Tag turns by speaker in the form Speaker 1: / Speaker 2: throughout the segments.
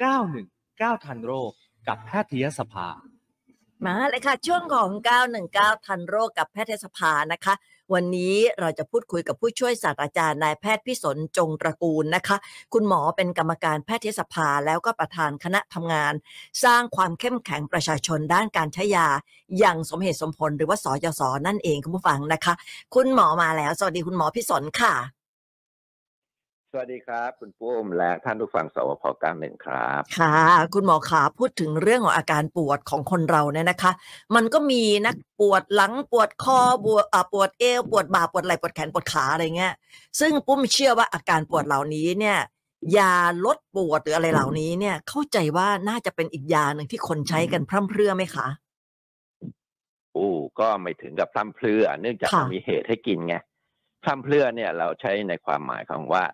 Speaker 1: 919 ทันโรคกับแพทยสภา
Speaker 2: มาเลยค่ะ ช่วงของ 919 ทันโรคกับแพทยสภานะคะ วันนี้เราจะพูดคุยกับผู้ช่วยศาสตราจารย์นายแพทย์พิสนจงตระกูลนะคะ คุณหมอเป็นกรรมการแพทยสภาแล้วก็ประธานคณะทำงาน สร้างความเข้มแข็งประชาชนด้านการใช้ยา อย่างสมเหตุสมผลหรือว่าสยศนั่นเองคุณผู้ฟังนะคะ คุณหมอมาแล้ว สวัสดีคุณหมอพิสนค่ะ
Speaker 3: สวัสดีครับ คุณปุ้มและท่านผู้ฟังสวพเก้าหนึ่งครับ
Speaker 2: ค่ะ คุณหมอขาพูดถึงเรื่องของอาการปวดของคนเราเนี่ยนะคะ มันก็มีนักปวดหลังปวดคอปวดอ่าปวดเอวปวดบ่าปวดไหล่ปวดแขนปวดขาอะไรเงี้ย ซึ่งปุ้มเชื่อว่าอาการปวดเหล่านี้เนี่ยยาลดปวดหรืออะไรเหล่านี้เนี่ย เข้าใจว่าน่าจะเป็นอีกยาหนึ่งที่คนใช้กันพร่ำเพรื่อไหมคะ
Speaker 3: อู้ก็ไม่ถึงกับพร่ำเพรื่อ เนื่องจาก
Speaker 2: ค่ะ
Speaker 3: มีเหตุให้กินไงพร่ำเพรื่อเนี่ย เราใช้ในความหมายของว่า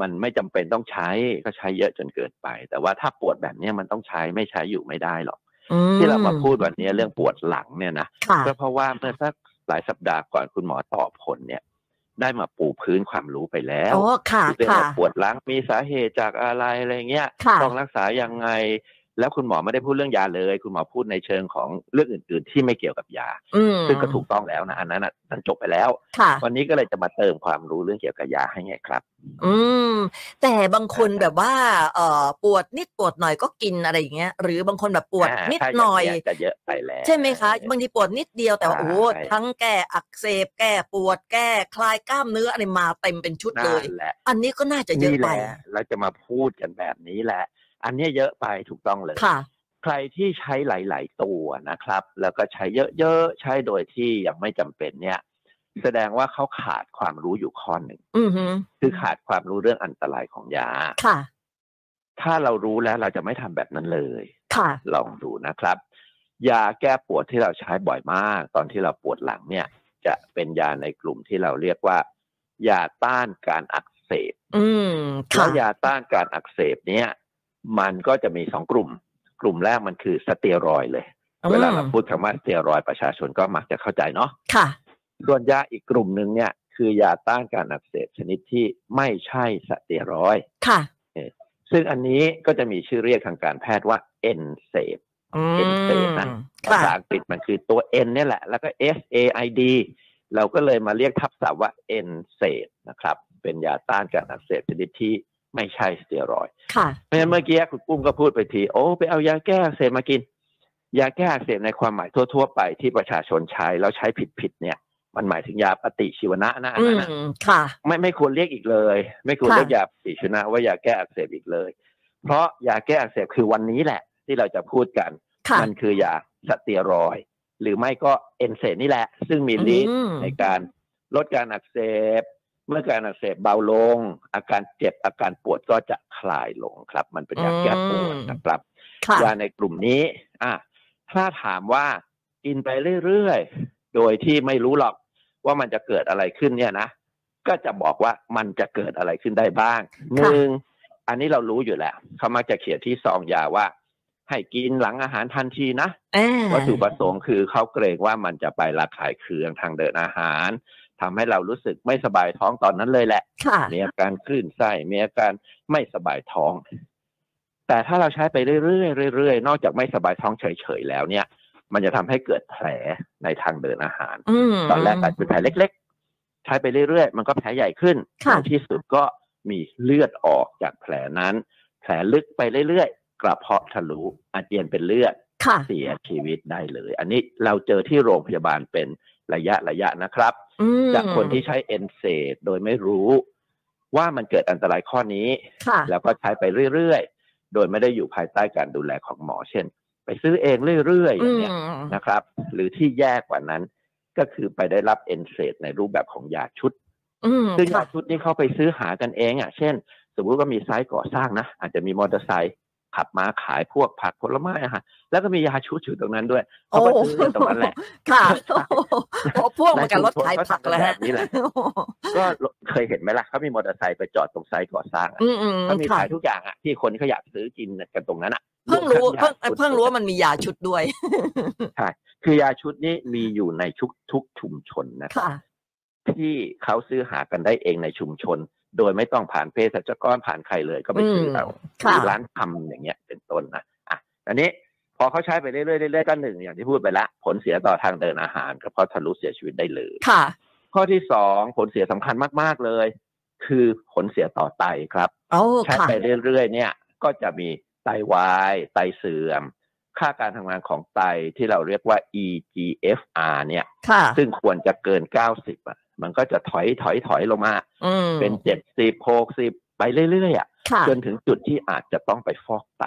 Speaker 3: มันไม่จำเป็นต้องใช้ก็ใช้เยอะจนเกินไป แต่ว่าถ้าปวดแบบเนี้ยมันต้องใช้ไม่ใช้อยู่ไม่ได้หรอก
Speaker 2: อื
Speaker 3: ที่เรามาพูดวันนี้เรื่องปวดหลังเนี่ยนะ
Speaker 2: ค่ะ
Speaker 3: ก็เพราะว่าเมื่อสักหลายสัปดาห์ก่อนคุณหมอตอบผลเนี่ย ได้มาปูพื้นความรู้ไปแล้ว
Speaker 2: โอ้ค่ะ
Speaker 3: เรื่อง
Speaker 2: ค่ะ
Speaker 3: ว่าปวดหลังมีสาเหตุจากอะไรอะไรเงี้ย
Speaker 2: ค่ะ
Speaker 3: ต้องรักษายังไง แล้วคุณหมอไม่ได้พูดเรื่องยาเลย คุณหมอพูดในเชิงของเรื่องอื่น ๆ ที่ไม่เกี่ยวกับยา
Speaker 2: อืม
Speaker 3: ซึ่งก็ถูกต้องแล้วนะอันนั้นน่ะมันจบไปแล้ว
Speaker 2: ค่ะ
Speaker 3: วันนี้ก็เลยจะมาเติมความรู้เรื่องเกี่ยวกับยาให้ไงครับ
Speaker 2: อืม แต่บางคนแบบว่าเอ่อปวดนิดปวดหน่อยก็กินอะไรอย่างเงี้ย หรือบางคนแบบปวด
Speaker 3: อ่า
Speaker 2: นิด
Speaker 3: ถ้า
Speaker 2: หน่อยา
Speaker 3: งเงี้จะเยอะไปแล้ว
Speaker 2: ใช่ไหมคะบางทีปวดนิดเดียวแต่ว่า
Speaker 3: ใช่
Speaker 2: โอ้โหทั้งแก้อักเสบแก้ปวดแก้คลายกล้ามเนื้ออะไรมาเต็มเป็นชุดเล
Speaker 3: นั่
Speaker 2: ย
Speaker 3: นแหละ
Speaker 2: อันนี้ก็น่าจะเยอะ
Speaker 3: นี่แห
Speaker 2: ไป
Speaker 3: ละเราจะมาพูดกันแบบนี้แหละ อันเนี้ยเยอะไปถูกต้องเลย
Speaker 2: ค่ะ
Speaker 3: ใครที่ใช้หลาย ๆ ตัวนะครับ แล้วก็ใช้เยอะๆใช้โดยที่ยังไม่จำเป็นเนี่ย แสดงว่าเขาขาดความรู้อยู่ข้อหนึ่ง
Speaker 2: อือหือ
Speaker 3: คือขาดความรู้เรื่องอันตรายของยา
Speaker 2: ค่ะ
Speaker 3: ถ้าเรารู้แล้วเราจะไม่ทำแบบนั้นเลย
Speaker 2: ค่ะ
Speaker 3: ลองดูนะครับยาแก้ปวดที่เราใช้บ่อยมาก ตอนที่เราปวดหลังเนี่ย จะเป็นยาในกลุ่มที่เราเรียกว่า ยาต้านการอักเสบ
Speaker 2: อืม
Speaker 3: แล้
Speaker 2: ค่ะ
Speaker 3: วยาต้านการอักเสบเนี่ย มันก็จะมีสองกลุ่ม กลุ่มแรกมันคือสเตียรอยด์เลย เวลาเราพูดคำว่าสเตียรอยด์ประชาชนก็มักจะเข้าใจเนาะ
Speaker 2: ค่ะ
Speaker 3: ส่วนยาอีกกลุ่มหนึ่งเนี่ย คือยาต้านการอักเสบชนิดที่ไม่ใช่สเตียรอยด์
Speaker 2: ค่ะ
Speaker 3: ซึ่งอันนี้ก็จะมีชื่อเรียกทางการแพทย์ว่า NSAIDอืม NSAID นะค่ะ ภาษาอังกฤษมันคือตัว N เนี่ยแหละ แล้วก็ S A I D เราก็เลยมาเรียกทับศัพท์ว่า N เซปนะครับ เป็นยาต้านการอักเสบชนิดที่ ไม่ใช่สเตียรอยด์
Speaker 2: ค่ะ
Speaker 3: เพราะฉะนั้นเมื่อกี้คุณปุ้มก็พูดไปที โอ้ ไปเอายาแก้อักเสบมากิน ยาแก้อักเสบในความหมายทั่ว ๆ ไปที่ประชาชนใช้แล้วใช้ผิดๆเนี่ย มันหมายถึงยาปฏิชีวนะนะอัน
Speaker 2: อื
Speaker 3: นั้น
Speaker 2: ม
Speaker 3: นะ
Speaker 2: ค่ะ
Speaker 3: ไม่ไม่ควรเรียกอีกเลย ไม่ควร
Speaker 2: ค่ะ
Speaker 3: เรียกยาปฏิชีวนะว่ายาแก้อักเสบอีกเลย เพราะยาแก้อักเสบคือวันนี้แหละ ที่เราจะพูดกัน
Speaker 2: ค่ะ
Speaker 3: มันคือยาสเตียรอยด์หรือไม่ก็เอนเซนี่แหละ ซึ่งมีฤทธิ์
Speaker 2: อืม
Speaker 3: ในการลดการอักเสบ เมื่อการอักเสบเบาลง อาการเจ็บอาการปวดก็จะคลายลงครับ มันเป็นยาแก้ปวดนะครับ
Speaker 2: ค่ะ
Speaker 3: ยาในกลุ่มนี้ อะถ้าถามว่ากินไปเรื่อยๆ โดยที่ไม่รู้หรอกว่ามันจะเกิดอะไรขึ้นเนี่ยนะก็จะบอกว่ามันจะเกิดอะไรขึ้นได้บ้างหนึ่งอันนี้เรารู้อยู่แล้วเขามักจะเขียนที่ซองยาว่า ให้กินหลังอาหารทันทีนะ
Speaker 2: เอ้ย
Speaker 3: วัตถุประสงค์คือเขาเกรงว่ามันจะไประคายเคืองทางเดินอาหาร ทำให้เรารู้สึกไม่สบายท้องตอนนั้นเลยแหละ
Speaker 2: ค่ะ
Speaker 3: มีอาการคลื่นไส้ มีอาการไม่สบายท้อง แต่ถ้าเราใช้ไปเรื่อยๆเรื่อยๆ นอกจากไม่สบายท้องเฉยๆแล้วเนี่ย มันจะทำให้เกิดแผลในทางเดินอาหาร
Speaker 2: อืม
Speaker 3: ตอนแรกอาจจะเป็นแผลเล็ก ๆ ใช้ไปเรื่อยๆ มันก็แผลใหญ่ขึ้น
Speaker 2: ค่ะ
Speaker 3: ในที่สุดก็มีเลือดออกจากแผลนั้น แผลลึกไปเรื่อยๆ กระเพาะทะลุอาเจียนเป็นเลือด
Speaker 2: ค่ะ
Speaker 3: เสียชีวิตได้เลย อันนี้เราเจอที่โรงพยาบาลเป็น ระยะระยะนะครับ
Speaker 2: อืม
Speaker 3: จากคนที่ใช้เอนเซดโดยไม่รู้ว่ามันเกิดอันตรายข้อนี้
Speaker 2: ค่ะ
Speaker 3: แล้วก็ใช้ไปเรื่อยๆ โดยไม่ได้อยู่ภายใต้การดูแลของหมอ เช่น ไปซื้อเองเรื่อยๆอ
Speaker 2: อื
Speaker 3: ย่าง
Speaker 2: ม
Speaker 3: เนี้ยนะครับ หรือที่แย่กว่านั้น ก็คือไปได้รับเอนเซดในรูปแบบของยาชุด
Speaker 2: อืม
Speaker 3: ซึ่งยา
Speaker 2: ค่ะ
Speaker 3: ชุดนี้เขาไปซื้อหากันเองอะ เช่น สมมุติว่ามีไซต์ก่อสร้างนะ อาจจะมีมอเตอร์ไซค์ ขับมาขายพวกผักผลไม้อะฮะแล้วก็มียาชุดอยู่ตรงนั้นด้วยเขาก็ซื้อกันตรงนั้นแหละ
Speaker 2: ค่ะโอ้พวกมันกับรถขายผักเลยฮะ
Speaker 3: แบบนี้แหละก็เคยเห็นไหมล่ะเขามีมอเตอร์ไซค์ไปจอดตรงไซต์ก่อสร้างอะ
Speaker 2: อืมอืม
Speaker 3: เขามี
Speaker 2: ค่ะ
Speaker 3: ขายทุกอย่างอะที่คนเขาอยากซื้อกินกันตรงนั้นอะ
Speaker 2: เพิ่งรู้
Speaker 3: วม
Speaker 2: เพิ่ง
Speaker 3: ทั้ยาชุด
Speaker 2: เพิ่งรู้ว่ามันมียาชุดด้วย
Speaker 3: ใช่คือยาชุดนี้มีอยู่ในทุกทุกชุมชนนะครับ
Speaker 2: ค่ะ
Speaker 3: ที่เขาซื้อหากันได้เองในชุมชน โดยไม่ต้องผ่านเภสัชกรผ่านใครเลยก็ไปซื้อเอา
Speaker 2: ค่ะ
Speaker 3: หรือร้านทำอย่างเงี้ยเป็นต้นนะอะอันนี้พอเขาใช้ไปเรื่อยๆเรื่อยๆก็หนึ่งอย่างที่พูดไปละ ผลเสียต่อทางเดินอาหารกระเพาะทะลุเสียชีวิตได้เลย
Speaker 2: ค่ะ
Speaker 3: ข้อที่สองผลเสียสำคัญมากๆเลย คือผลเสียต่อไตครับ
Speaker 2: โอ้
Speaker 3: ใช้
Speaker 2: ค่ะ
Speaker 3: ไปเรื่อยๆเนี่ย ก็จะมีไตวายไตเสื่อม ค่าการทำงานของไตที่เราเรียกว่า eGFR เนี่ย
Speaker 2: ค่ะ
Speaker 3: ซึ่งควรจะเกิน 90อะ มันก็จะถอยถอยถอยลงมา
Speaker 2: อืม
Speaker 3: เป็น70 60ไปเรื่อยๆอะ
Speaker 2: ค่ะ
Speaker 3: จนถึงจุดที่อาจจะต้องไปฟอกไต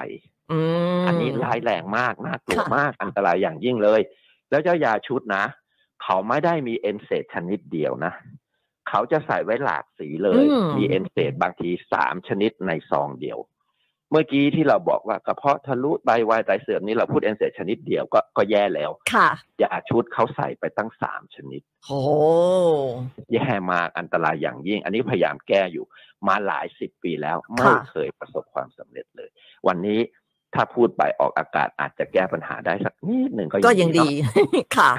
Speaker 2: อืม
Speaker 3: อันนี้ร้ายแรงมากน่ากลัว
Speaker 2: ค่ะ
Speaker 3: มากอันตรายอย่างยิ่งเลย แล้วเจ้ายาชุดนะ เขาไม่ได้มีเอนเซตชนิดเดียวนะ เขาจะใส่ไว้หลากสีเลย
Speaker 2: อืม
Speaker 3: มีเอนเซตบางทีสามชนิดในซองเดียว เมื่อกี้ที่เราบอกว่ากระเพาะทะลุไตวายไตเสื่อมนี่เราพูดเอนเซตชนิดเดียวก็ก็แย่แล้ว
Speaker 2: ค่ะ
Speaker 3: ยาชุดเขาใส่ไปตั้งสามชนิด
Speaker 2: โอ้
Speaker 3: แย่มากอันตรายอย่างยิ่ง อันนี้พยายามแก้อยู่มาหลายสิบปีแล้ว ไม่
Speaker 2: ค่ะ
Speaker 3: เคยประสบความสำเร็จเลย วันนี้ถ้าพูดไปออกอากาศอาจจะแก้ปัญหาได้สักนิดหนึ่งก็
Speaker 2: ก็ยังดี
Speaker 3: เนาะ
Speaker 2: ค่ะ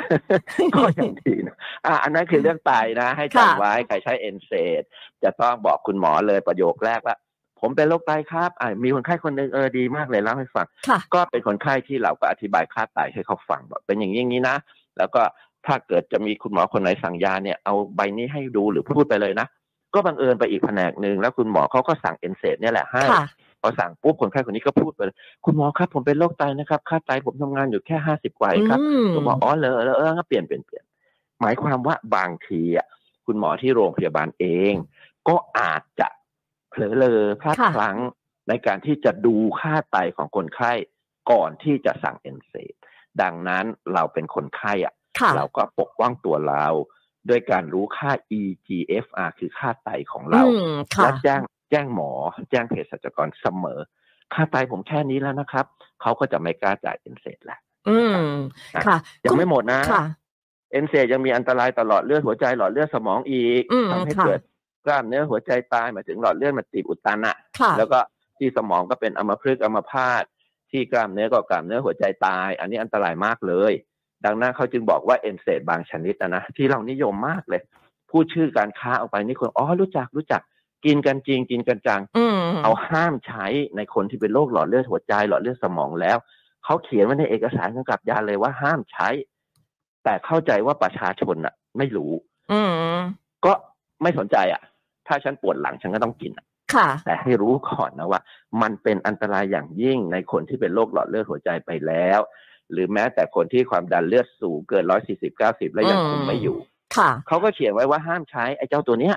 Speaker 3: ก็ยังดีนะอะอันนั้นคือเรื่องไตนะ ให้
Speaker 2: ค่ะ
Speaker 3: จำไว้ใครใช้เอนเซดจะต้องบอกคุณหมอเลยประโยคแรกว่า ผมเป็นโรคไตครับอะมีคนไข้คนหนึ่งเออดีมากเลยเล่าให้ฟัง
Speaker 2: ค่ะ
Speaker 3: ก็เป็นคนไข้ที่เราก็อธิบายค่าไตให้เขาฟังบอกเป็นอย่างนี้อย่างนี้นะ แล้วก็ถ้าเกิดจะมีคุณหมอคนไหนสั่งยาเนี่ยเอาใบนี้ให้ดูหรือพูดไปเลยนะ ก็บังเอิญไปอีกแผนกหนึ่งแล้วคุณหมอเขาก็สั่งเอนเซดเนี่ยแหละให้
Speaker 2: ค่ะ
Speaker 3: พอสั่งปุ๊บคนไข้คนนี้ก็พูดไปเลยคุณหมอครับผมเป็นโรคไตนะครับ ค่าไตผมทำงานอยู่แค่ห้าสิบกว่าเองครับ
Speaker 2: อืม
Speaker 3: คุณหมออ๋อเหรอแล้วเออก็เปลี่ยนเปลี่ยนเปลี่ยนหมายความว่าบางทีอะคุณหมอที่โรงพยาบาลเอง ก็อาจจะ เผลอเลอพลาด
Speaker 2: ค่ะ
Speaker 3: พลั้งในการที่จะดูค่าไตของคนไข้ก่อนที่จะสั่งเอนเซดดังนั้นเราเป็นคนไข้อะ
Speaker 2: ค่ะ
Speaker 3: เราก็ปกป้องตัวเรา ด้วยการรู้ค่า eGFR คือค่าไตของเรา
Speaker 2: อืมค่ะ
Speaker 3: และแจ้งแจ้งหมอ แจ้งเภสัชกรเสมอ ค่าไตผมแค่นี้แล้วนะครับ เขาก็จะไม่กล้าจ่าย NSAID แล้ว
Speaker 2: อืมค่ะ
Speaker 3: ยังไม่หมดนะ
Speaker 2: ค่ะ
Speaker 3: NSAID ยังมีอันตรายต่อหลอดเลือดหัวใจหลอดเลือดสมองอีก
Speaker 2: อืม
Speaker 3: ทำให้
Speaker 2: ค่ะ
Speaker 3: เกิด กล้ามเนื้อหัวใจตายหมายถึงหลอดเลือดมันตีบอุดตันอะ
Speaker 2: ค่ะ
Speaker 3: แล้วก็ที่สมองก็เป็นอัมพฤกษ์อัมพาตที่กล้ามเนื้อก็กล้ามเนื้อหัวใจตาย อันนี้อันตรายมากเลย ดังนั้นเขาจึงบอกว่า NSAID บางชนิดนะนะที่เรานิยมมากเลย พูดชื่อการค้าออกไปนี่คนอ๋อรู้จักรู้จักกินกันจริงกินกันจัง
Speaker 2: อืม
Speaker 3: เอาห้ามใช้ในคนที่เป็นโรคหลอดเลือดหัวใจหลอดเลือดสมองแล้ว เขาเขียนไว้ในเอกสารกำกับยาเลยว่าห้ามใช้ แต่เข้าใจว่าประชาชนอะไม่รู้
Speaker 2: อืม
Speaker 3: ก็ไม่สนใจอะ ถ้าฉันปวดหลังฉันก็ต้องกินอะ
Speaker 2: ค่ะ
Speaker 3: แต่ให้รู้ก่อนนะว่า มันเป็นอันตรายอย่างยิ่งในคนที่เป็นโรคหลอดเลือดหัวใจไปแล้ว หรือแม้แต่คนที่ความดันเลือดสูงเกินร้อยสี่สิบเก้าสิบแล้วยังคุมไม่อยู่
Speaker 2: ค่ะ
Speaker 3: เขาก็เขียนไว้ว่าห้ามใช้ไอ้เจ้าตัวเนี้ย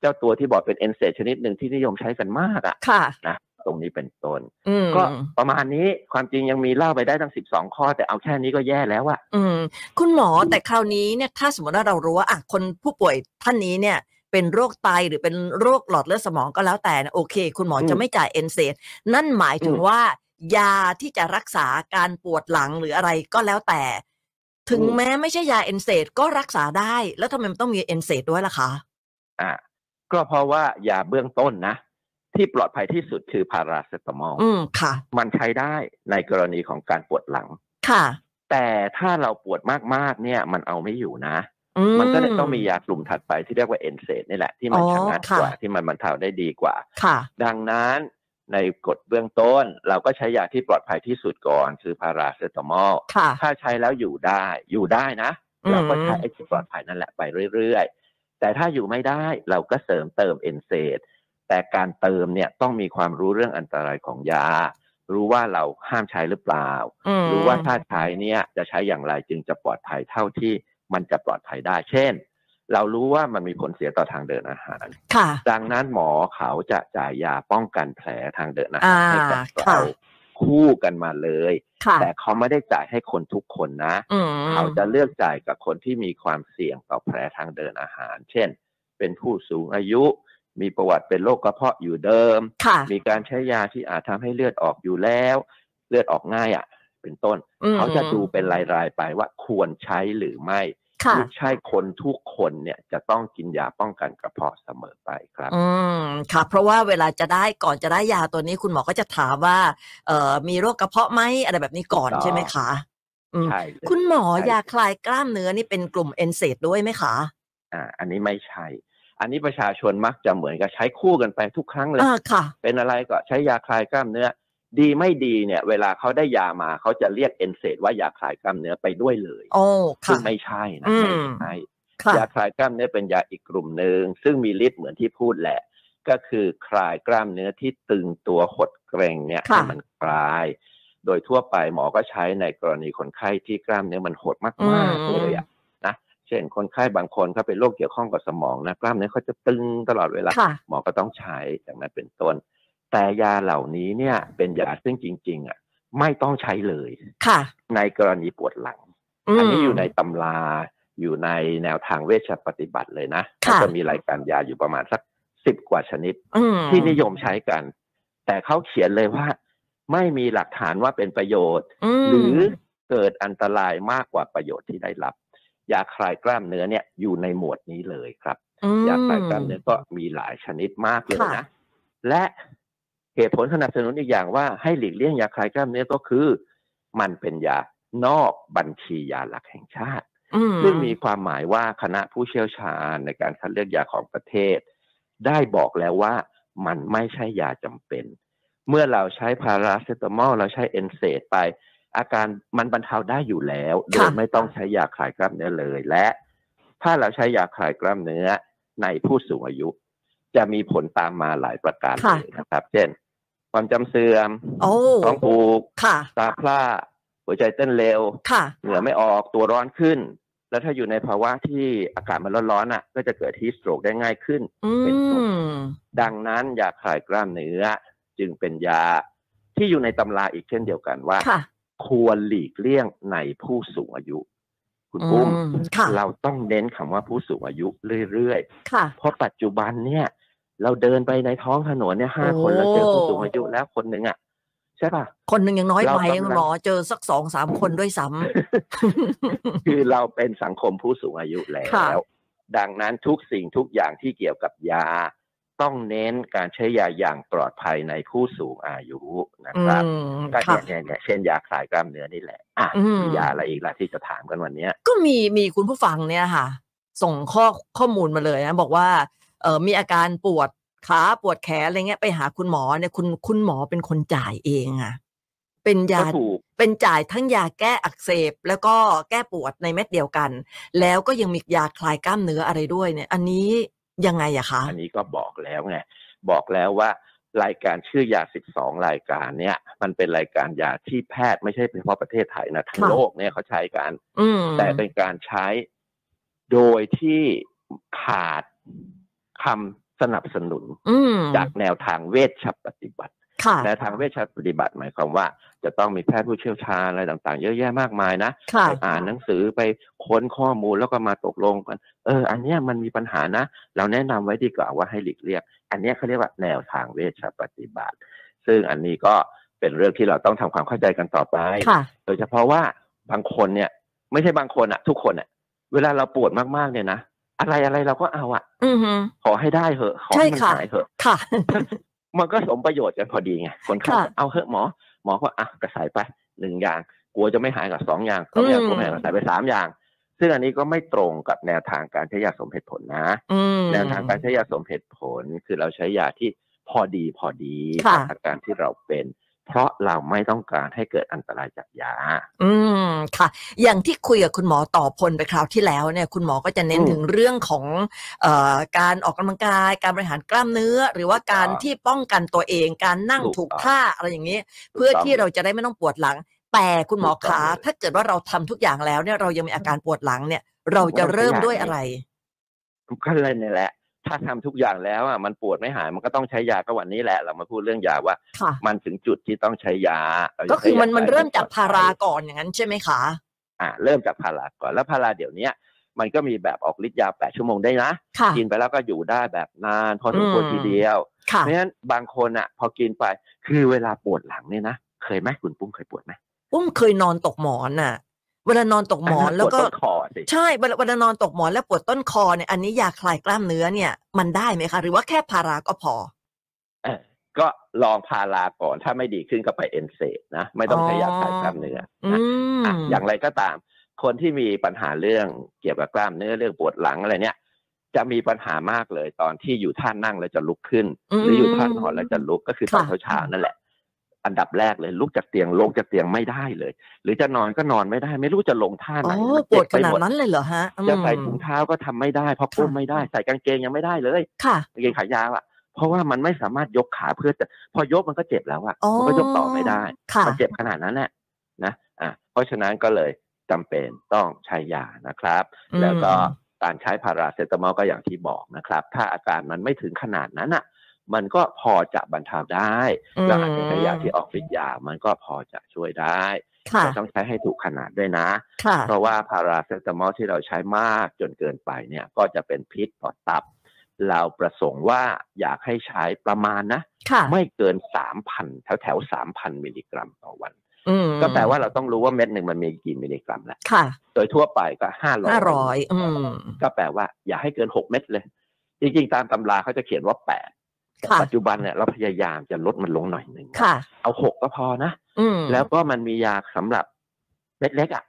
Speaker 3: เจ้าตัวที่บอกเป็น NSAID ชนิดหนึ่งที่นิยมใช้กันมากอะ
Speaker 2: ค่ะ
Speaker 3: นะตรงนี้เป็นต้น
Speaker 2: อืม
Speaker 3: ก็ประมาณนี้ความจริงยังมีเล่าไปได้ตั้งสิบสองข้อ แต่เอาแค่นี้ก็แย่แล้วอะ
Speaker 2: อืม คุณหมอแต่คราวนี้เนี่ยถ้าสมมติว่าเรารู้ว่าอะคนผู้ป่วยท่านนี้เนี่ย เป็นโรคไตหรือเป็นโรคหลอดเลือดสมองก็แล้วแต่นะโอเค คุณหมอจะไม่จ่าย NSAID นั่นหมายถึงว่ายาที่จะรักษาการปวดหลังหรืออะไรก็แล้วแต่ ถึงแม้ไม่ใช่ยา NSAID ก็รักษาได้ แล้วทำไมมันต้องมี NSAID ด้วยล่ะคะ
Speaker 3: อ่าก็เพราะว่ายาเบื้องต้นนะ ที่ปลอดภัยที่สุดคือพาราเซตามอล
Speaker 2: อืมค่ะ
Speaker 3: มันใช้ได้ในกรณีของการปวดหลัง
Speaker 2: ค่ะ
Speaker 3: แต่ถ้าเราปวดมากๆเนี่ย มันเอาไม่อยู่นะ
Speaker 2: อื
Speaker 3: มันก็เลยต้องมียากลุ่มถัดไปที่เรียกว่า NSAID นี่แหละที่มัน
Speaker 2: อ๋อ
Speaker 3: ชะงัด
Speaker 2: ค่ะ
Speaker 3: กว่าที่มันบรรเทาได้ดีกว่า
Speaker 2: ค่ะ
Speaker 3: ดังนั้นในกฎเบื้องต้น เราก็ใช้ยาที่ปลอดภัยที่สุดก่อน คือพาราเซตามอล
Speaker 2: ค่ะ
Speaker 3: ถ้าใช้แล้วอยู่ได้ อยู่ได้นะ
Speaker 2: อืม
Speaker 3: เราก็ใช้ไอ้ที่ปลอดภัยนั่นแหละไปเรื่อยๆ แต่ถ้าอยู่ไม่ได้เราก็เสริมเติมเอนเซดแต่การเติมเนี่ยต้องมีความรู้เรื่องอันตรายของยา รู้ว่าเราห้ามใช้หรือเปล่า
Speaker 2: อืม
Speaker 3: รู้ว่าถ้าใช้เนี่ยจะใช้อย่างไรจึงจะปลอดภัยเท่าที่ มันจะปลอดภัยได้ เช่น เรารู้ว่ามันมีผลเสียต่อทางเดินอาหาร
Speaker 2: ค่ะ
Speaker 3: ดังนั้นหมอเขาจะจ่ายยาป้องกันแผลทางเดินอาหาร
Speaker 2: อ่า
Speaker 3: ให้กับ
Speaker 2: ค่ะ
Speaker 3: เราคู่กันมาเลย
Speaker 2: ค่ะ
Speaker 3: แต่เขาไม่ได้จ่ายให้คนทุกคนนะ
Speaker 2: อืม
Speaker 3: เขาจะเลือกจ่ายกับคนที่มีความเสี่ยงต่อแผลทางเดินอาหาร เช่น เป็นผู้สูงอายุ มีประวัติเป็นโรคกระเพาะอยู่เดิม
Speaker 2: ค่ะ
Speaker 3: มีการใช้ยาที่อาจทำให้เลือดออกอยู่แล้ว เลือดออกง่ายอะ เป็นต้น
Speaker 2: อืม
Speaker 3: เขาจะดูเป็นรายๆไปว่าควรใช้หรือไม่
Speaker 2: ค่ะ
Speaker 3: ไม่ใช่คนทุกคนเนี่ยจะต้องกินยาป้องกันกระเพาะเสมอไปครับ
Speaker 2: อืมค่ะ เพราะว่าเวลาจะได้ก่อนจะได้ยาตัวนี้คุณหมอก็จะถามว่า เอ่อมีโรคกระเพาะไหมอะไรแบบนี้ก่อน
Speaker 3: ถูกต้อง
Speaker 2: ใช่ไหมคะอืม
Speaker 3: ใช่เลย
Speaker 2: คุณหมอ
Speaker 3: ใช่
Speaker 2: ยาคลายกล้ามเนื้อนี่เป็นกลุ่มเอนเซดด้วยไหมคะ
Speaker 3: อ่า อันนี้ไม่ใช่ อันนี้ประชาชนมักจะเหมือนกับใช้คู่กันไปทุกครั้งเลย
Speaker 2: อ่าค่ะ
Speaker 3: เป็นอะไรก็ใช้ยาคลายกล้ามเนื้อ ดีไม่ดีเนี่ย เวลาเขาได้ยามาเขาจะเรียกเอนเซดว่ายาคลายกล้ามเนื้อไปด้วยเลย
Speaker 2: โอ้
Speaker 3: ซึ่
Speaker 2: ค่ะ
Speaker 3: งไม่ใช่นะ
Speaker 2: อืม
Speaker 3: ไม่ใช่
Speaker 2: ค่ะ
Speaker 3: ยาคลายกล้ามเนื้อเป็นยาอีกกลุ่มหนึ่งซึ่งมีฤทธิ์เหมือนที่พูดแหละ ก็คือคลายกล้ามเนื้อที่ตึงตัวหดเกร็งเนี่ย
Speaker 2: ค่ะ
Speaker 3: ให้มันคลาย โดยทั่วไปหมอก็ใช้ในกรณีคนไข้ที่กล้ามเนื้อมันหดมากๆเลยอะนะเช่นคนไข้บางคนเขาเป็นโรคเกี่ยวข้องกับสมองนะกล้ามเนื้อเขาจะตึงตลอดเวลา
Speaker 2: ค่ะ
Speaker 3: หมอก็ต้องใช้อย่างนั้นเป็นต้น แต่ยาเหล่านี้เนี่ย เป็นยาซึ่งจริง ๆ อะ ไม่ต้องใช้เลย
Speaker 2: ค่ะ
Speaker 3: ในกรณีปวดหลัง
Speaker 2: ม
Speaker 3: อันนี้อยู่ในตำราอยู่ในแนวทางเวชปฏิบัติเลยนะ
Speaker 2: ค่ะ
Speaker 3: ก็จะมีรายการยาอยู่ประมาณสักสิบกว่าชนิด
Speaker 2: อืม
Speaker 3: ที่นิยมใช้กัน แต่เขาเขียนเลยว่า ไม่มีหลักฐานว่าเป็นประโยชน์
Speaker 2: ม
Speaker 3: หรือเกิดอันตรายมากกว่าประโยชน์ที่ได้รับ ยาคลายกล้ามเนื้อเนี่ยอยู่ในหมวดนี้เลยครับ
Speaker 2: ม
Speaker 3: ยาคลายกล้ามเนื้อก็มีหลายชนิดมากเลย
Speaker 2: ค่ะ
Speaker 3: นะ และ เหตุผลสนับสนุนอีกอย่างว่าให้หลีกเลี่ยงยาคลายกล้ามเนื้อก็คือ มันเป็นยานอกบัญชียาหลักแห่งชาติ
Speaker 2: อืม
Speaker 3: ซึ่งมีความหมายว่าคณะผู้เชี่ยวชาญในการคัดเลือกยาของประเทศ ได้บอกแล้วว่ามันไม่ใช่ยาจำเป็น เมื่อเราใช้พาราเซตามอลเราใช้เอนเซดไป อาการมันบรรเทาได้อยู่แล้วโดยไม่ต้องใช้ยาคลายกล้ามเนื้อเลยและ ถ้าเราใช้ยาคลายกล้ามเนื้อในผู้สูงอายุ จะมีผลตามมาหลายประการ
Speaker 2: ค่ะ
Speaker 3: เลยนะครับ เช่น ความจำเสื่อม
Speaker 2: โอ้
Speaker 3: ท้องผูก
Speaker 2: ค่ะ
Speaker 3: ตาพร่าหัวใจเต้นเร็ว
Speaker 2: ค่ะ
Speaker 3: เหงื่อไม่ออกตัวร้อนขึ้น แล้วถ้าอยู่ในภาวะที่อากาศมันร้อนๆอะ ก็จะเกิดฮีสโตรกได้ง่ายขึ้น
Speaker 2: อื
Speaker 3: เป็นต้น
Speaker 2: ม
Speaker 3: ดังนั้นยาคลายกล้ามเนื้อจึงเป็นยาที่อยู่ในตำราอีกเช่นเดียวกันว่า
Speaker 2: ค่ะ
Speaker 3: ควรหลีกเลี่ยงในผู้สูงอายุ คุณปุ้ม
Speaker 2: อืมค่ะ
Speaker 3: เราต้องเน้นคำว่าผู้สูงอายุเรื่อย
Speaker 2: ค่ะ
Speaker 3: ๆเพราะปัจจุบันเนี่ย เราเดินไปในท้องถนนเนี่ยห้า
Speaker 2: โอ้
Speaker 3: คนเราเจอผู้สูงอายุแล้วคนหนึ่งอะใช่ป่ะ
Speaker 2: คนหนึ่งยังน้อย
Speaker 3: เรา
Speaker 2: ไป
Speaker 3: กำลัง
Speaker 2: คุณหมอเจอสักสองสามคนด้วยซ้ำ
Speaker 3: คือเราเป็นสังคมผู้สูงอายุแล้
Speaker 2: ค่ะ
Speaker 3: วดังนั้นทุกสิ่งทุกอย่างที่เกี่ยวกับยา ต้องเน้นการใช้ยาอย่างปลอดภัยในผู้สูงอายุนะครับ
Speaker 2: อืม
Speaker 3: ก็
Speaker 2: ค่ะ
Speaker 3: เนี่ยเนี่ยเช่นยาคลายกล้ามเนื้อนี่แหละ อะ
Speaker 2: อืม
Speaker 3: มียาอะไรอีกล่ะที่จะถามกันวันเนี้ย
Speaker 2: ก็มีมีคุณผู้ฟังเนี่ยค่ะ ส่งข้อข้อมูลมาเลยนะบอกว่า เออมีอาการปวดขาปวดแขนอะไรเงี้ยไปหาคุณหมอเนี่ยคุณคุณหมอเป็นคนจ่ายเองอะเป็นยา
Speaker 3: ก็ถูก
Speaker 2: เป็นจ่ายทั้งยาแก้อักเสบ แล้วก็แก้ปวดในเม็ดเดียวกัน แล้วก็ยังมียาคลายกล้ามเนื้ออะไรด้วยเนี่ย อันนี้ยังไงอะคะ
Speaker 3: อันนี้ก็บอกแล้วไงบอกแล้วว่ารายการชื่อยา 12 รายการเนี่ย มันเป็นรายการยาที่แพทย์ไม่ใช่เฉพาะประเทศไทยนะทั้ง
Speaker 2: ค่ะ
Speaker 3: โลกเนี่ยเขาใช้กัน
Speaker 2: อืม
Speaker 3: แต่เป็นการใช้โดยที่ขาด คำสนับสนุน
Speaker 2: อืม
Speaker 3: จากแนวทางเวชปฏิบัติ
Speaker 2: ค่ะ
Speaker 3: แนวทางเวชปฏิบัติหมายความว่า จะต้องมีแพทย์ผู้เชี่ยวชาญอะไรต่างๆ เยอะแยะมากมายนะ
Speaker 2: ค่ะ
Speaker 3: ไปอ่านหนังสือไปค้นข้อมูลแล้วก็มาตกลงกันเออ อันเนี้ยมันมีปัญหานะ เราแนะนำไว้ดีกว่าว่าให้หลีกเลี่ยงอันเนี้ยเขาเรียกว่าแนวทางเวชปฏิบัติ ซึ่งอันนี้ก็เป็นเรื่องที่เราต้องทำความเข้าใจกันต่อไป
Speaker 2: ค่ะ
Speaker 3: โดยเฉพาะว่าบางคนเนี่ย ไม่ใช่บางคนอะทุกคนอะเวลาเราปวดมากๆเนี่ยนะ อะไรอะไรเราก็เอาอะ
Speaker 2: อือฮึ
Speaker 3: ขอให้ได้เหอะ ขอ
Speaker 2: ใช่
Speaker 3: ให้มัน
Speaker 2: ค่ะ
Speaker 3: หายเหอะ
Speaker 2: ค่ะ
Speaker 3: มันก็สมประโยชน์กันพอดีไงคนไข้
Speaker 2: ค่ะ
Speaker 3: ก็เอาเหอะหมอ หมอก็อะกระสายไปหนึ่งอย่างกลัวจะไม่หายกับสองอย่างสองอย่าง
Speaker 2: อืม
Speaker 3: กลัวไม่หายกับใส่ไปสามอย่าง ซึ่งอันนี้ก็ไม่ตรงกับแนวทางการใช้ยาสมเหตุผลนะ
Speaker 2: อืม
Speaker 3: แนวทางการใช้ยาสมเหตุผล คือเราใช้ยาที่พอดีพอดี
Speaker 2: ค่ะ
Speaker 3: กับอาการที่เราเป็น เพราะเราไม่ต้องการให้เกิดอันตรายจากยา
Speaker 2: อืมค่ะ อย่างที่คุยกับคุณหมอต่อพลไปคราวที่แล้วเนี่ย คุณหมอก็จะเน้น
Speaker 3: อืม
Speaker 2: ถึงเรื่องของเอ่อการออกกำลังกาย การบริหารกล้ามเนื้อ หรือว่าการ
Speaker 3: ถูกต้อง
Speaker 2: ที่ป้องกันตัวเอง การนั่ง
Speaker 3: ถูก
Speaker 2: ถูก
Speaker 3: ต้อง
Speaker 2: ท่าอะไรอย่างนี้ เพื่อที่เราจะได้ไม่ต้องปวดหลัง แต่คุณหมอ
Speaker 3: ถูกต้อ
Speaker 2: คะ
Speaker 3: งเลย
Speaker 2: ถ้าเกิดว่าเราทำทุกอย่างแล้วเนี่ยเรายังมีอาการปวดหลังเนี่ย เราจะเริ่มด้วยอะไร
Speaker 3: ก็เลยนี่แหละ ถ้าทำทุกอย่างแล้วอะมันปวดไม่หายมันก็ต้องใช้ยาก็วันนี้แหละ เรามาพูดเรื่องยาว่า
Speaker 2: ค่ะ
Speaker 3: มันถึงจุดที่ต้องใช้ยาเราจะ
Speaker 2: ก็คือมัน
Speaker 3: ใช้ยา
Speaker 2: มันเริ่มจาก
Speaker 3: ปลอด
Speaker 2: พา
Speaker 3: ภัย
Speaker 2: ราก่อนอย่างนั้นใช่ไหมคะ
Speaker 3: อ่าเริ่มจากพาราก่อนแล้วพาราเดี๋ยวเนี้ยมันก็มีแบบออกฤทธิ์ยาแปดชั่วโมงได้นะ
Speaker 2: ค่ะ
Speaker 3: กินไปแล้วก็อยู่ได้แบบนานพอสมควร
Speaker 2: อืม
Speaker 3: ทีเดียว
Speaker 2: ค่ะ
Speaker 3: เพราะฉะนั้นบางคนอะ พอกินไปคือเวลาปวดหลังเนี่ยนะเคยไหมคุณปุ้มเคยปวดไหม
Speaker 2: อุ้มเคยนอนตกหมอนน่ะ เวลานอนตกหมอนแล้วก็
Speaker 3: ปดต้นคอสิ
Speaker 2: ใช่เวลาเวลานอนตกหมอนแล้วปวดต้นคอเนี่ยอันนี้ยาคลายกล้ามเนื้อเนี่ย มันได้ไหมคะ หรือว่าแค่พาราก็พอ
Speaker 3: เออก็ลองพาราก่อนถ้าไม่ดีขึ้นก็ไปเอนเซดนะไม่ต้องใช้ยาคลายกล้ามเนื้อ
Speaker 2: อื
Speaker 3: นะ
Speaker 2: ม
Speaker 3: อะอย่างไรก็ตาม คนที่มีปัญหาเรื่องเกี่ยวกับกล้ามเนื้อเรื่องปวดหลังอะไรเนี่ย จะมีปัญหามากเลยตอนที่อยู่ท่านั่งแล้วจะลุกขึ้น
Speaker 2: อืม
Speaker 3: หรืออยู่ท่านอนแล้วจะลุกก็คือตอน
Speaker 2: ค่ะ
Speaker 3: เช้าๆนั่นแหละ อันดับแรกเลยลุกจากเตียงลงจากเตียงไม่ได้เลย หรือจะนอนก็นอนไม่ได้ ไม่รู้จะลงท่า
Speaker 2: อ๋
Speaker 3: ไหน
Speaker 2: อ
Speaker 3: มัน
Speaker 2: ป
Speaker 3: เจ็
Speaker 2: ว
Speaker 3: บ
Speaker 2: ดข
Speaker 3: ไป
Speaker 2: นา
Speaker 3: ห
Speaker 2: ด
Speaker 3: มด
Speaker 2: นั้นเลยเหรอฮะอืม
Speaker 3: จะใส่ถุงเท้าก็ทำไม่ได้เพราะก้มไม่ได้ใส่กางเกงยังไม่ได้เลย
Speaker 2: ค่ะ
Speaker 3: กางเกงขายาวอะเพราะว่ามันไม่สามารถยกขาเพื่อจะพอยกมันก็เจ็บแล้วอะ
Speaker 2: อ๋อ
Speaker 3: มันก็ยกต่อไม่ได้
Speaker 2: ค่ะ
Speaker 3: มันเจ็บขนาดนั้นแหละนะอะเพราะฉะนั้นก็เลยจำเป็นต้องใช้ยานะครับ
Speaker 2: อืม
Speaker 3: แล้วก็การใช้พาราเซตามอลก็อย่างที่บอกนะครับ ถ้าอาการมันไม่ถึงขนาดนั้นอะ มันก็พอจะบรรเทาได้แล้วอาจจะใช้ยาที่ออกฤทธิ์ยามันก็พอจะช่วยได้
Speaker 2: ค่ะ
Speaker 3: แต่ต้องใช้ให้ถูกขนาดด้วยนะ
Speaker 2: ค่ะ
Speaker 3: เพราะว่าพาราเซตามอลที่เราใช้มากจนเกินไปเนี่ยก็จะเป็นพิษต่อตับ เราประสงค์ว่าอยากให้ใช้ประมาณนะ
Speaker 2: ค่ะ
Speaker 3: ไม่เกินสามพันแถวแถวสามพันมิลลิกรัมต่อวัน
Speaker 2: อืม
Speaker 3: ก็แปลว่าเราต้องรู้ว่าเม็ดหนึ่งมันมีกี่มิลลิกรัมแหละ
Speaker 2: ค่ะ
Speaker 3: โดยทั่วไปก็ห้าร้อย
Speaker 2: ห้าร้อยอืม
Speaker 3: ก็แปลว่า อย่าให้เกินหกเม็ดเลย จริงๆ ตามตำราเขาจะเขียนว่าแปดแต่
Speaker 2: ค่ะ
Speaker 3: ปัจจุบันเนี่ยเราพยายามจะลดมันลงหน่อยหนึ่ง
Speaker 2: ค่ะ
Speaker 3: เอาหกก็พอนะ
Speaker 2: อืม
Speaker 3: แล้วก็มันมียาสำหรับเม็ดเล็กอะ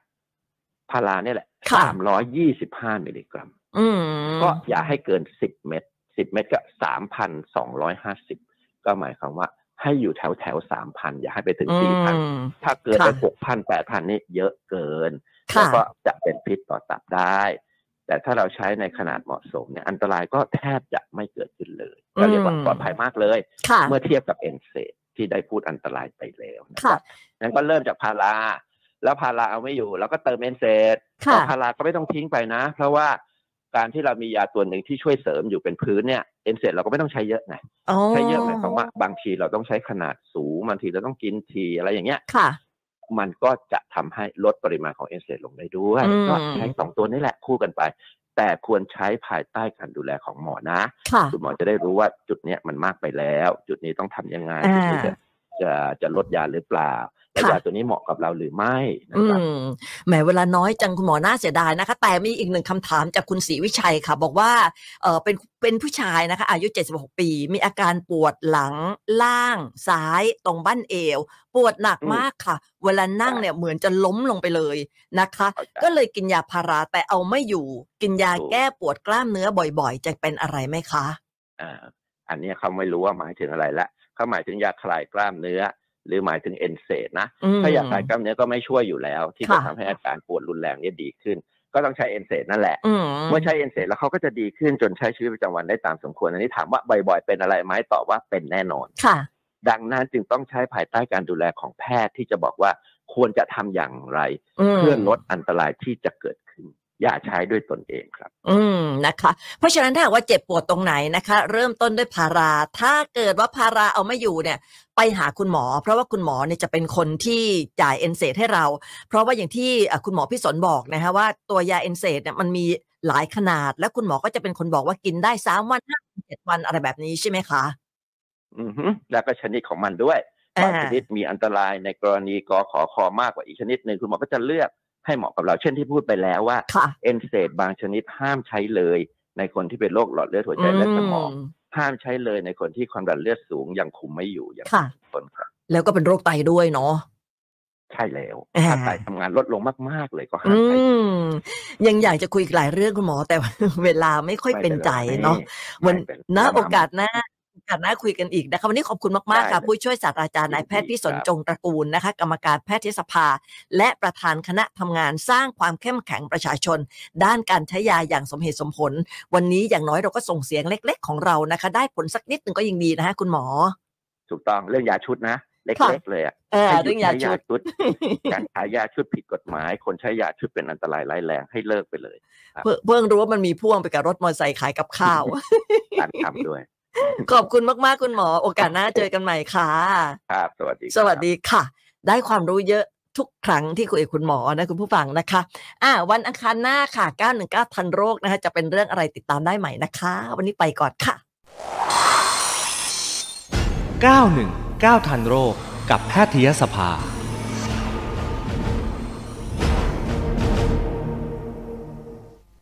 Speaker 3: พาราเนี่ยแหละ
Speaker 2: ค่ะ
Speaker 3: สามร้อยยี่สิบห้ามิลลิกรัม
Speaker 2: อืม
Speaker 3: ก็อย่าให้เกินสิบเม็ดสิบเม็ดก็สามพันสองร้อยห้าสิบก็หมายความว่าให้อยู่แถวแถวสามพันอย่าให้ไปถึงสี่พัน
Speaker 2: อืม
Speaker 3: ถ้าเกิน
Speaker 2: ค่ะ
Speaker 3: ไปหกพันแปดพันนี่เยอะเกิน
Speaker 2: ค่ะ
Speaker 3: แล้วก็จะเป็นพิษต่อตับได้ แต่ถ้าเราใช้ในขนาดเหมาะสมเนี่ยอันตรายก็แทบจะไม่เกิดขึ้นเลยก็เรียกว่าปลอดภัยมากเลย
Speaker 2: ค่ะ
Speaker 3: เมื่อเทียบกับ NSAID ที่ได้พูดอันตรายไปแล้วนะครับค่ะนั้นก็เริ่มจากพาราแล้วพาราเอาไม่อยู่เราก็เติม NSAID
Speaker 2: ค่ะ
Speaker 3: แต่พาราก็ไม่ต้องทิ้งไปนะ เพราะว่าการที่เรามียาตัวหนึ่งที่ช่วยเสริมอยู่เป็นพื้นเนี่ย NSAID เราก็ไม่ต้องใช้เยอะไง
Speaker 2: อ๋อ
Speaker 3: ใช้เยอะหมายความว่าบางทีเราต้องใช้ขนาดสูงบางทีเราต้องกินทีอะไรอย่างเงี้ย
Speaker 2: ค่ะ
Speaker 3: มันก็จะทำให้ลดปริมาณของเอนเซลงได้ด้วย
Speaker 2: อืม
Speaker 3: ก็ใช้สองตัวนี้แหละคู่กันไป แต่ควรใช้ภายใต้การดูแลของหมอนะ
Speaker 2: ค่ะ
Speaker 3: คุณหมอจะได้รู้ว่าจุดเนี้ยมันมากไปแล้ว จุดนี้ต้องทำยังไง
Speaker 2: อ่า
Speaker 3: จุดนี้จะจะจะลดยาหรือเปล่า และ
Speaker 2: ค่ะ
Speaker 3: ยาตัวนี้เหมาะกับเราหรือไม่นะ
Speaker 2: อื
Speaker 3: ครับ
Speaker 2: มแหมเวลาน้อยจังคุณหมอน่าเสียดายนะคะ แต่มีอีกหนึ่งคำถามจากคุณศรีวิชัยค่ะ บอกว่าเออเป็นเป็นผู้ชายนะคะ อายุ 76 ปี มีอาการปวดหลังล่าง ซ้ายตรงบั้นเอว ปวดหนัก
Speaker 3: อืม
Speaker 2: มากค่ะ เวลานั่งเนี่ยเหมือนจะล้มลงไปเลยนะคะ
Speaker 3: เข้าใจ
Speaker 2: ก็เลยกินยาพาราแต่เอาไม่อยู่ กินยา
Speaker 3: ถูก
Speaker 2: แก้ปวดกล้ามเนื้อบ่อยๆ จะเป็นอะไรไหมคะ
Speaker 3: อ่าอันเนี้ยเขาไม่รู้ว่าหมายถึงอะไรละเขาหมายถึงยาคลายกล้ามเนื้อ หรือหมายถึงเอนเซนะ
Speaker 2: อืม
Speaker 3: ถ้ายาคลายกล้ามเนื้อก็ไม่ช่วยอยู่แล้ว ที่จะ
Speaker 2: ค่ะ
Speaker 3: ทำให้อาการปวดรุนแรงเนี้ดีขึ้น ก็ต้องใช้เอนเซนั่นแหละ
Speaker 2: อืม
Speaker 3: เมื่อใช้เอนเซแล้วเขาก็จะดีขึ้นจนใช้ชีวิตประจำวันได้ตามสมควร อันนี้ถามว่าบ่อยๆเป็นอะไรไหมตอบว่าเป็นแน่นอน
Speaker 2: ค่ะ
Speaker 3: ดังนั้นจึงต้องใช้ภายใต้การดูแลของแพทย์ที่จะบอกว่าควรจะทำอย่างไร
Speaker 2: ม
Speaker 3: เพื่อลดอันตรายที่จะเกิดขึ้นอย่าใช้ด้วยตนเองครับ
Speaker 2: อืมนะคะ เพราะฉะนั้นถ้าหากว่าเจ็บปวดตรงไหนนะคะ เริ่มต้นด้วยพารา ถ้าเกิดว่าพาราเอาไม่อยู่เนี่ย ไปหาคุณหมอ เพราะว่าคุณหมอเนี่ยจะเป็นคนที่จ่าย NSAID ให้เรา เพราะว่าอย่างที่อะคุณหมอพิสนบอกนะคะว่าตัวยา NSAID เนี่ยมันมีหลายขนาด และคุณหมอก็จะเป็นคนบอกว่ากินได้สามวันห้าวันเจ็ดวันอะไรแบบนี้ใช่ไหมคะ
Speaker 3: อือฮึแล้วก็ชนิดของมันด้วย
Speaker 2: อ่า
Speaker 3: บางชนิดมีอันตรายในกรณีกอขอคอมากกว่าอีกชนิดหนึ่งคุณหมอก็จะเลือกให้เหมาะกับเรา เช่นที่พูดไปแล้วว่า
Speaker 2: ค่ะ
Speaker 3: NSAID บางชนิดห้ามใช้เลย ในคนที่เป็นโรคหลอดเลือดหัวใจและสมอง
Speaker 2: ม
Speaker 3: ห้ามใช้เลยในคนที่ความดันเลือดสูงยังคุมไม่อยู่อย่าง
Speaker 2: ค่ะ
Speaker 3: คนครับ
Speaker 2: แล้วก็เป็นโรคไตด้วยเนาะ
Speaker 3: ใช่แล้ว
Speaker 2: อ่า
Speaker 3: ถ้าไตทำงานลดลงมาก ๆ เลยก็ห้า
Speaker 2: อื
Speaker 3: มใช้
Speaker 2: มยังอยากจะคุยอีกหลายเรื่องคุณหมอแต่ว่าเวลาไม่ค่อยเป็นใจเนาะวัน
Speaker 3: ไม่เป็ไร
Speaker 2: นะ
Speaker 3: ไม่
Speaker 2: โอ
Speaker 3: เป็นไร
Speaker 2: กาสหน้าโอกาสหน้าคุยกันอีกนะคะวันนี้ขอบคุณมากๆค่ะ
Speaker 3: ได้เลย
Speaker 2: ผู้ช่วยศาสตราจารย์นายแพทย์
Speaker 3: ยินดี
Speaker 2: พิสน
Speaker 3: ครับ
Speaker 2: จงตระกูลนะคะ กรรมการแพทยสภา และประธานคณะทำงานสร้างความเข้มแข็งประชาชน ด้านการใช้ยาอย่างสมเหตุสมผล วันนี้อย่างน้อยเราก็ส่งเสียงเล็ก ๆ ของเรานะคะ ได้ผลสักนิดหนึ่งก็ยังดีนะคะคุณหมอ
Speaker 3: ถูกต้องเรื่องยาชุดนะเค่ะล็กๆเลยอะ
Speaker 2: เออ
Speaker 3: ให้ห
Speaker 2: เรื่
Speaker 3: ยุ
Speaker 2: อ
Speaker 3: ด
Speaker 2: งยา
Speaker 3: ใช้
Speaker 2: ชุ
Speaker 3: ยา
Speaker 2: ด
Speaker 3: ชุด การขายยาชุดผิดกฎหมาย คนใช้ยาชุดเป็นอันตรายร้ายแรงให้เลิกไปเลย
Speaker 2: เพิ่งเพิ่งรู้ว่ามันมีพ่วงไปกับรถมอเตอร์ไซค์ขายกับข้าว
Speaker 3: การทำด้วย
Speaker 2: ขอบคุณมากๆคุณหมอ โอกาสหน้าเจอกันใหม่ค่ะ
Speaker 3: ครับ สวัสดีครับ
Speaker 2: สวัสดีค่ะ ได้ความรู้เยอะทุกครั้งที่คุยกับคุณหมอนะคุณผู้ฟังนะคะ อ่า วันอังคารหน้าค่ะ 919ทันโรคนะคะ จะเป็นเรื่องอะไรติดตามได้ใหม่นะคะ วันนี้ไปก่อนค่ะ
Speaker 1: 919ทันโรคกับแพทยสภา